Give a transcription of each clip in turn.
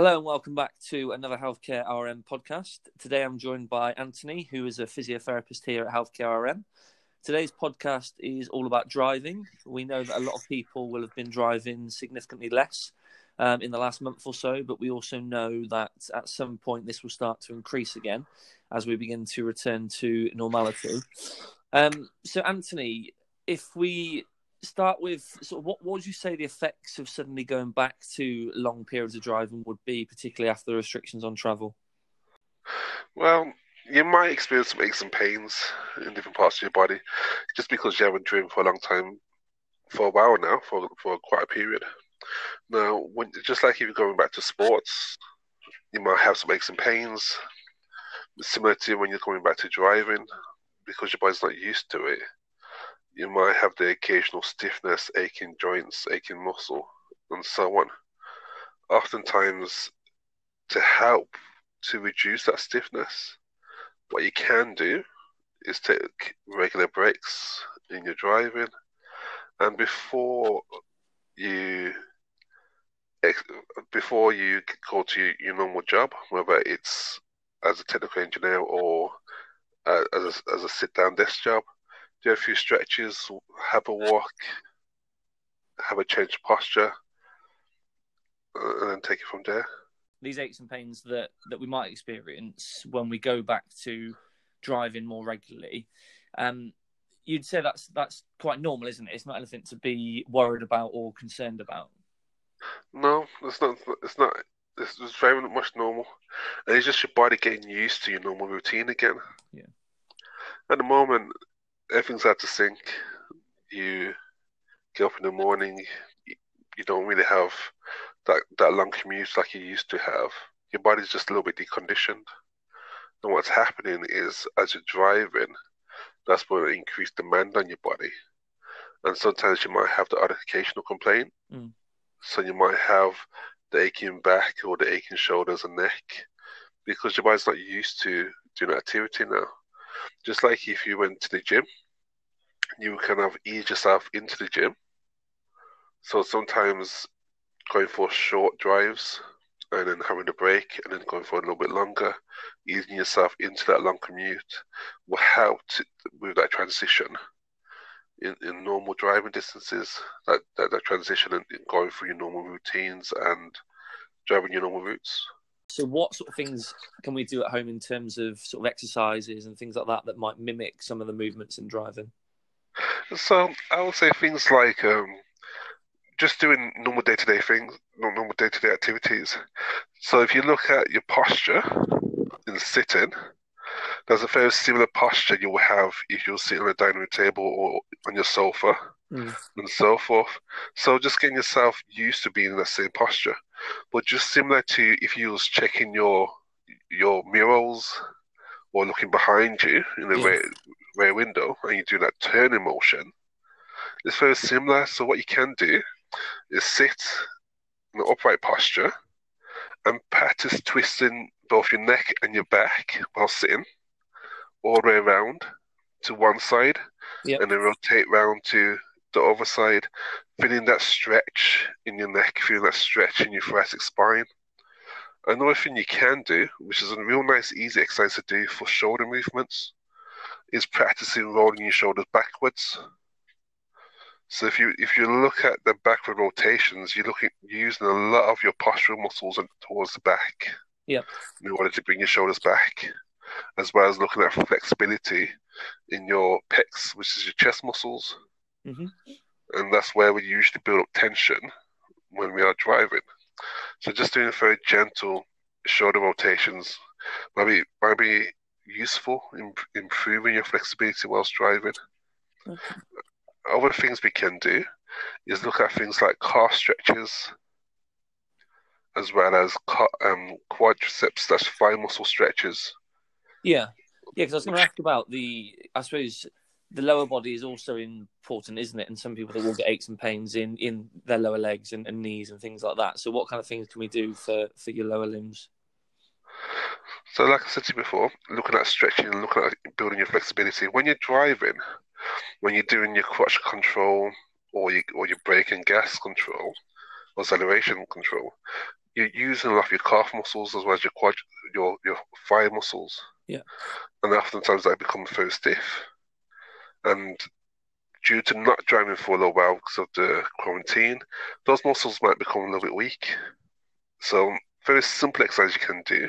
Hello and welcome back to another Healthcare RM podcast. Today I'm joined by Anthony, who is a physiotherapist here at Healthcare RM. Today's podcast is all about driving. We know that a lot of people will have been driving significantly less um, in the last month or so, but we also know that at some point this will start to increase again as we begin to return to normality. Um, so, Anthony, if we start with sort of what, what would you say the effects of suddenly going back to long periods of driving would be, particularly after the restrictions on travel? Well, you might experience some aches and pains in different parts of your body just because you haven't driven for a long time, for a while now, for for quite a period. Now, when just like if you're going back to sports, you might have some aches and pains, similar to when you're going back to driving, because your body's not used to it you might have the occasional stiffness, aching joints, aching muscle, and so on. Oftentimes, to help to reduce that stiffness, what you can do is take regular breaks in your driving, and before you before you go to your normal job, whether it's as a technical engineer or uh, as a, as a sit down desk job, do a few stretches, have a walk, have a change of posture, uh, and then take it from there. These aches and pains that, that we might experience when we go back to driving more regularly, um, you'd say that's that's quite normal, isn't it? It's not anything to be worried about or concerned about. No, it's not. It's not. It's, it's very much normal, and it's just your body getting used to your normal routine again. Yeah. At the moment, everything's out to sync. You get up in the morning, you don't really have that, that long commute like you used to have. Your body's just a little bit deconditioned. And what's happening is as you're driving, that's going to increase demand on your body. And sometimes you might have the occasional complaint. Mm. So you might have the aching back or the aching shoulders and neck because your body's not used to doing activity now. Just like if you went to the gym, you kind of ease yourself into the gym. So sometimes going for short drives and then having a break and then going for a little bit longer, easing yourself into that long commute will help to, with that transition in, in normal driving distances, that, that, that transition and going through your normal routines and driving your normal routes. So, what sort of things can we do at home in terms of sort of exercises and things like that that might mimic some of the movements in driving? So, I would say things like um, just doing normal day to day things, not normal day to day activities. So, if you look at your posture in sitting, there's a very similar posture you will have if you're sitting on a dining room table or on your sofa mm. and so forth. So just getting yourself used to being in that same posture. But just similar to if you was checking your your mirrors or looking behind you in the yeah. rear, rear window and you do that turning motion, it's very similar. So what you can do is sit in an upright posture and practice twisting both your neck and your back while sitting all the way around to one side yep. and then rotate round to the other side, feeling that stretch in your neck, feeling that stretch in your thoracic spine. Another thing you can do, which is a real nice, easy exercise to do for shoulder movements, is practicing rolling your shoulders backwards. So if you if you look at the backward rotations, you're looking you're using a lot of your postural muscles towards the back. Yep. In order to bring your shoulders back, as well as looking at flexibility in your pecs, which is your chest muscles. Mm-hmm. And that's where we usually build up tension when we are driving. So just doing very gentle shoulder rotations might be, might be useful in improving your flexibility whilst driving. Okay. Other things we can do is look at things like calf stretches, as well as um, quadriceps, that's thigh muscle stretches. Yeah, yeah. Because I was going to ask about the, I suppose the lower body is also important, isn't it? And some people that will get aches and pains in in their lower legs and, and knees and things like that. So, what kind of things can we do for for your lower limbs? So, like I said to you before, looking at stretching and looking at building your flexibility. When you're driving, when you're doing your clutch control or your or your brake and gas control or acceleration control, you're using a lot of your calf muscles as well as your quad, your your thigh muscles. Yeah. And oftentimes they become very stiff. And due to not driving for a little while because of the quarantine, those muscles might become a little bit weak. So, very simple exercise you can do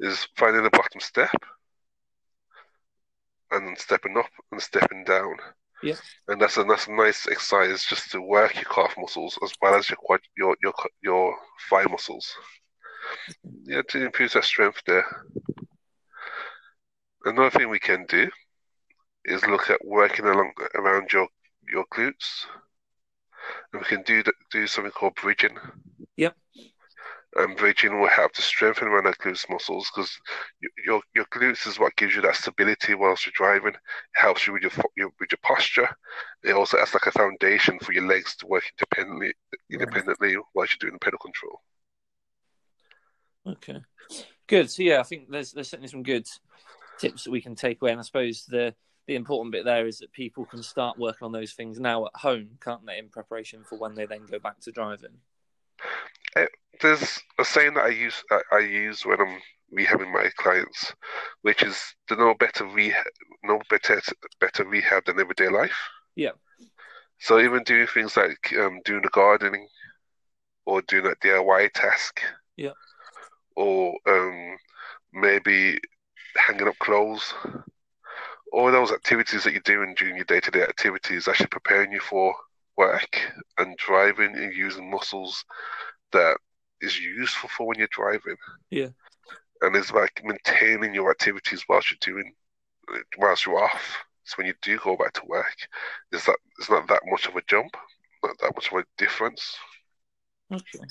is finding the bottom step and then stepping up and stepping down. Yeah. And that's a that's a nice exercise just to work your calf muscles as well as your quad, your your your thigh muscles. Yeah, to improve that strength there. Another thing we can do is look at working along around your your glutes, and we can do do something called bridging. Yep. And bridging will help to strengthen around our glutes muscles because your your glutes is what gives you that stability whilst you're driving. It helps you with your, your with your posture. It also acts like a foundation for your legs to work independently independently right. whilst you're doing the pedal control. Okay, good. So yeah, I think there's there's certainly some good tips that we can take away, and I suppose the the important bit there is that people can start working on those things now at home, can't they, in preparation for when they then go back to driving? Uh, there's a saying that I use I use when I'm rehabbing my clients, which is the no better rehab, no better better rehab than everyday life. Yeah. So even doing things like um, doing the gardening, or doing that DIY task. Yeah. Or um, maybe hanging up clothes all those activities that you're doing during your day-to-day activities actually preparing you for work and driving and using muscles that is useful for when you're driving. Yeah. And it's like maintaining your activities whilst you're doing, whilst you're off. So when you do go back to work, is that it's not that much of a jump, not that much of a difference. Okay.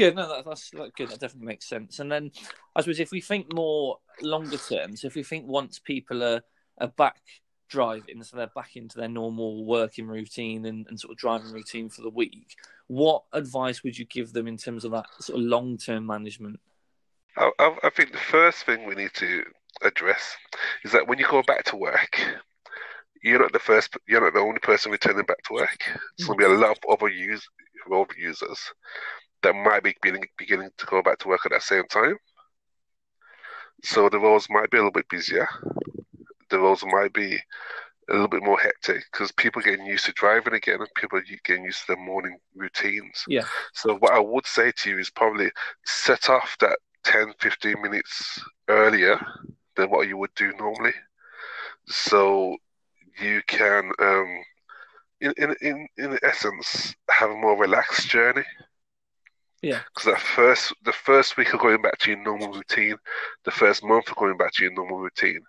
Good. No, that, that's that, good. That definitely makes sense. And then I suppose if we think more longer term, so if we think once people are a back driving, so they're back into their normal working routine and, and sort of driving routine for the week. What advice would you give them in terms of that sort of long term management? I, I, think the first thing we need to address is that when you go back to work, you're not the first, you're not the only person returning back to work. There's going to be a lot of other use, road users that might be beginning, beginning to go back to work at that same time. So the roads might be a little bit busier the roads might be a little bit more hectic because people are getting used to driving again and people are getting used to their morning routines. Yeah. So what I would say to you is probably set off that 10, 15 minutes earlier than what you would do normally. So you can, um, in, in, in, in essence, have a more relaxed journey. Yeah. Because that first, the first week of going back to your normal routine, the first month of going back to your normal routine,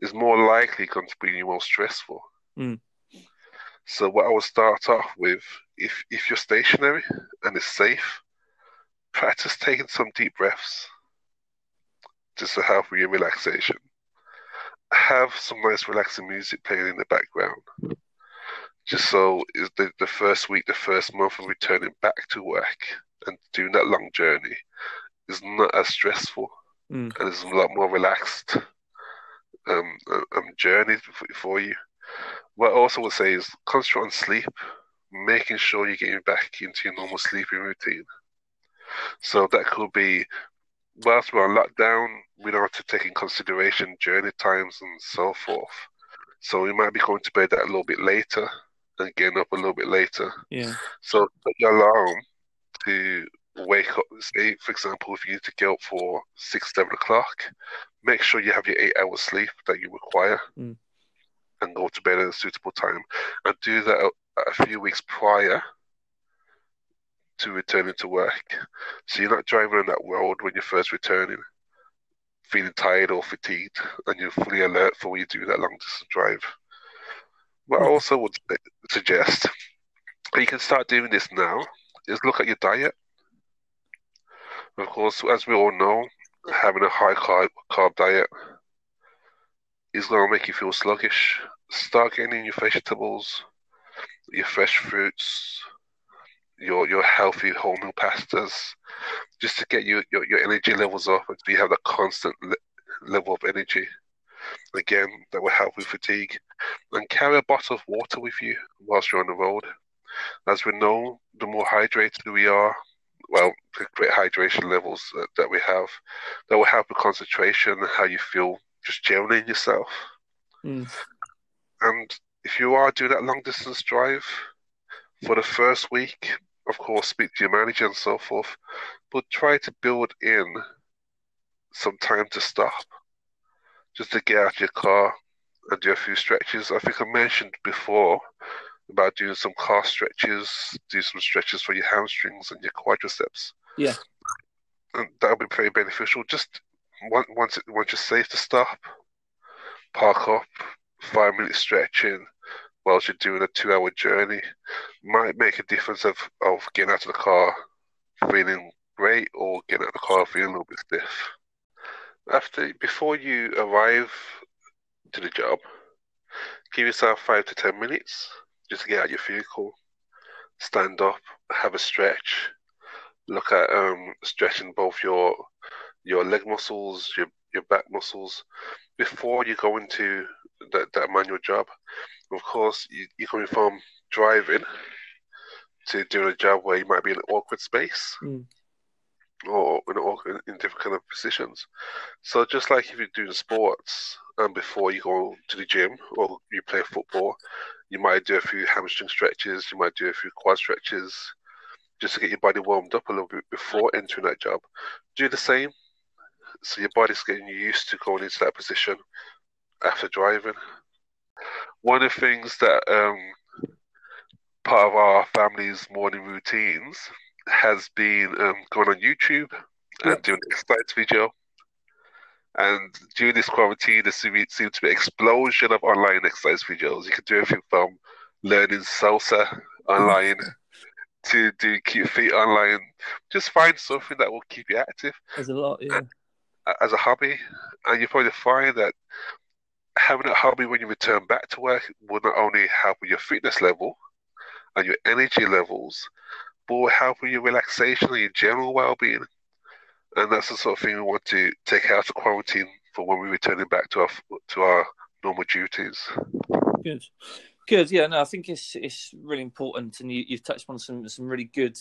is more likely going to be more stressful. Mm. So what I would start off with, if if you're stationary and it's safe, practice taking some deep breaths just to help with your relaxation. Have some nice relaxing music playing in the background. Just so is the, the first week, the first month of returning back to work and doing that long journey is not as stressful mm. and it's a lot more relaxed um, um, journey for you. What I also would say is concentrate on sleep, making sure you're getting back into your normal sleeping routine. So that could be whilst we're on lockdown, we don't have to take in consideration journey times and so forth. So we might be going to bed a little bit later and getting up a little bit later. Yeah. So put your alarm to wake up. Say, for example, if you need to get up for six, seven o'clock, make sure you have your eight hours sleep that you require mm. and go to bed at a suitable time and do that a, a few weeks prior to returning to work. So you're not driving on that road when you're first returning, feeling tired or fatigued, and you're fully alert for when you do that long distance drive. What I mm. also would suggest, you can start doing this now, is look at your diet. Of course, as we all know, having a high carb, carb diet is going to make you feel sluggish. Start getting your vegetables, your fresh fruits, your your healthy wholemeal pastas, just to get you, your, your energy levels up and you have that constant le- level of energy. Again, that will help with fatigue. And carry a bottle of water with you whilst you're on the road. As we know, the more hydrated we are, well, the great hydration levels that, that we have. That will help with concentration and how you feel just generally in yourself. Mm. And if you are doing that long distance drive for the first week, of course, speak to your manager and so forth, but try to build in some time to stop, just to get out of your car and do a few stretches. I think I mentioned before about doing some calf stretches, do some stretches for your hamstrings and your quadriceps. Yeah. And that'll be very beneficial. Just once once, it, once you're safe to stop, park up, five minute stretching whilst you're doing a two hour journey might make a difference of, of getting out of the car feeling great or getting out of the car feeling a little bit stiff. After before you arrive to the job, give yourself five to ten minutes just to get out your vehicle, stand up, have a stretch, look at um, stretching both your your leg muscles, your your back muscles before you go into that, that manual job. Of course, you, you're coming from driving to doing a job where you might be in an awkward space. Mm. Or in, awkward, in different kind of positions. So just like if you're doing sports and before you go to the gym or you play football, you might do a few hamstring stretches, you might do a few quad stretches, just to get your body warmed up a little bit before entering that job. Do the same. So your body's getting used to going into that position after driving. One of the things that um, part of our family's morning routines has been um, going on YouTube and Yep. doing an exercise video. And during this quarantine, there seems seems to be an explosion of online exercise videos. You can do everything from learning salsa online to do cute feet online. Just find something that will keep you active There's a lot, yeah. as a hobby, and you probably find that having a hobby when you return back to work will not only help with your fitness level and your energy levels, but will help with your relaxation and your general well-being. And that's the sort of thing we want to take out of quarantine for when we're returning back to our to our normal duties. Good, good. Yeah, no, I think it's it's really important, and you, you've touched on some some really good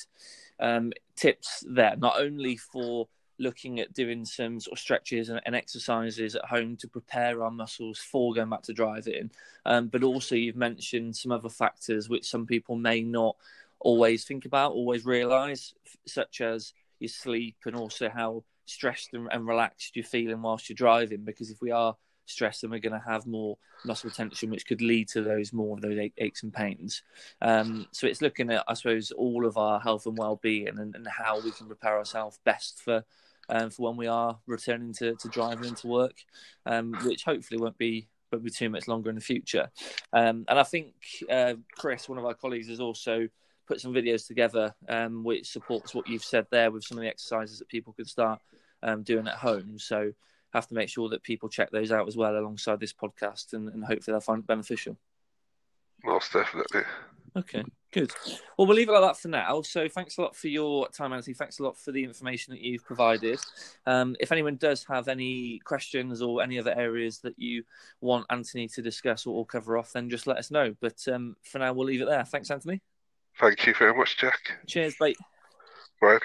um, tips there. Not only for looking at doing some sort of stretches and, and exercises at home to prepare our muscles for going back to driving, um, but also you've mentioned some other factors which some people may not always think about, always realise, such as your sleep and also how stressed and, and relaxed you're feeling whilst you're driving. Because if we are stressed, then we're going to have more muscle tension, which could lead to those more of those aches and pains. Um, so it's looking at, I suppose, all of our health and well-being and, and how we can prepare ourselves best for um, for when we are returning to, to driving into work, um, which hopefully won't be won't be too much longer in the future. Um, and I think uh, Chris, one of our colleagues, has also put some videos together um, which supports what you've said there with some of the exercises that people can start um, doing at home. So have to make sure that people check those out as well alongside this podcast, and, and hopefully they'll find it beneficial. Most definitely. Okay, good. Well, we'll leave it like that for now. So, thanks a lot for your time, Anthony. Thanks a lot for the information that you've provided. Um, if anyone does have any questions or any other areas that you want Anthony to discuss or, or cover off, then just let us know. But um, for now, we'll leave it there. Thanks, Anthony. Thank you very much, Jack. Cheers, bye. Bye.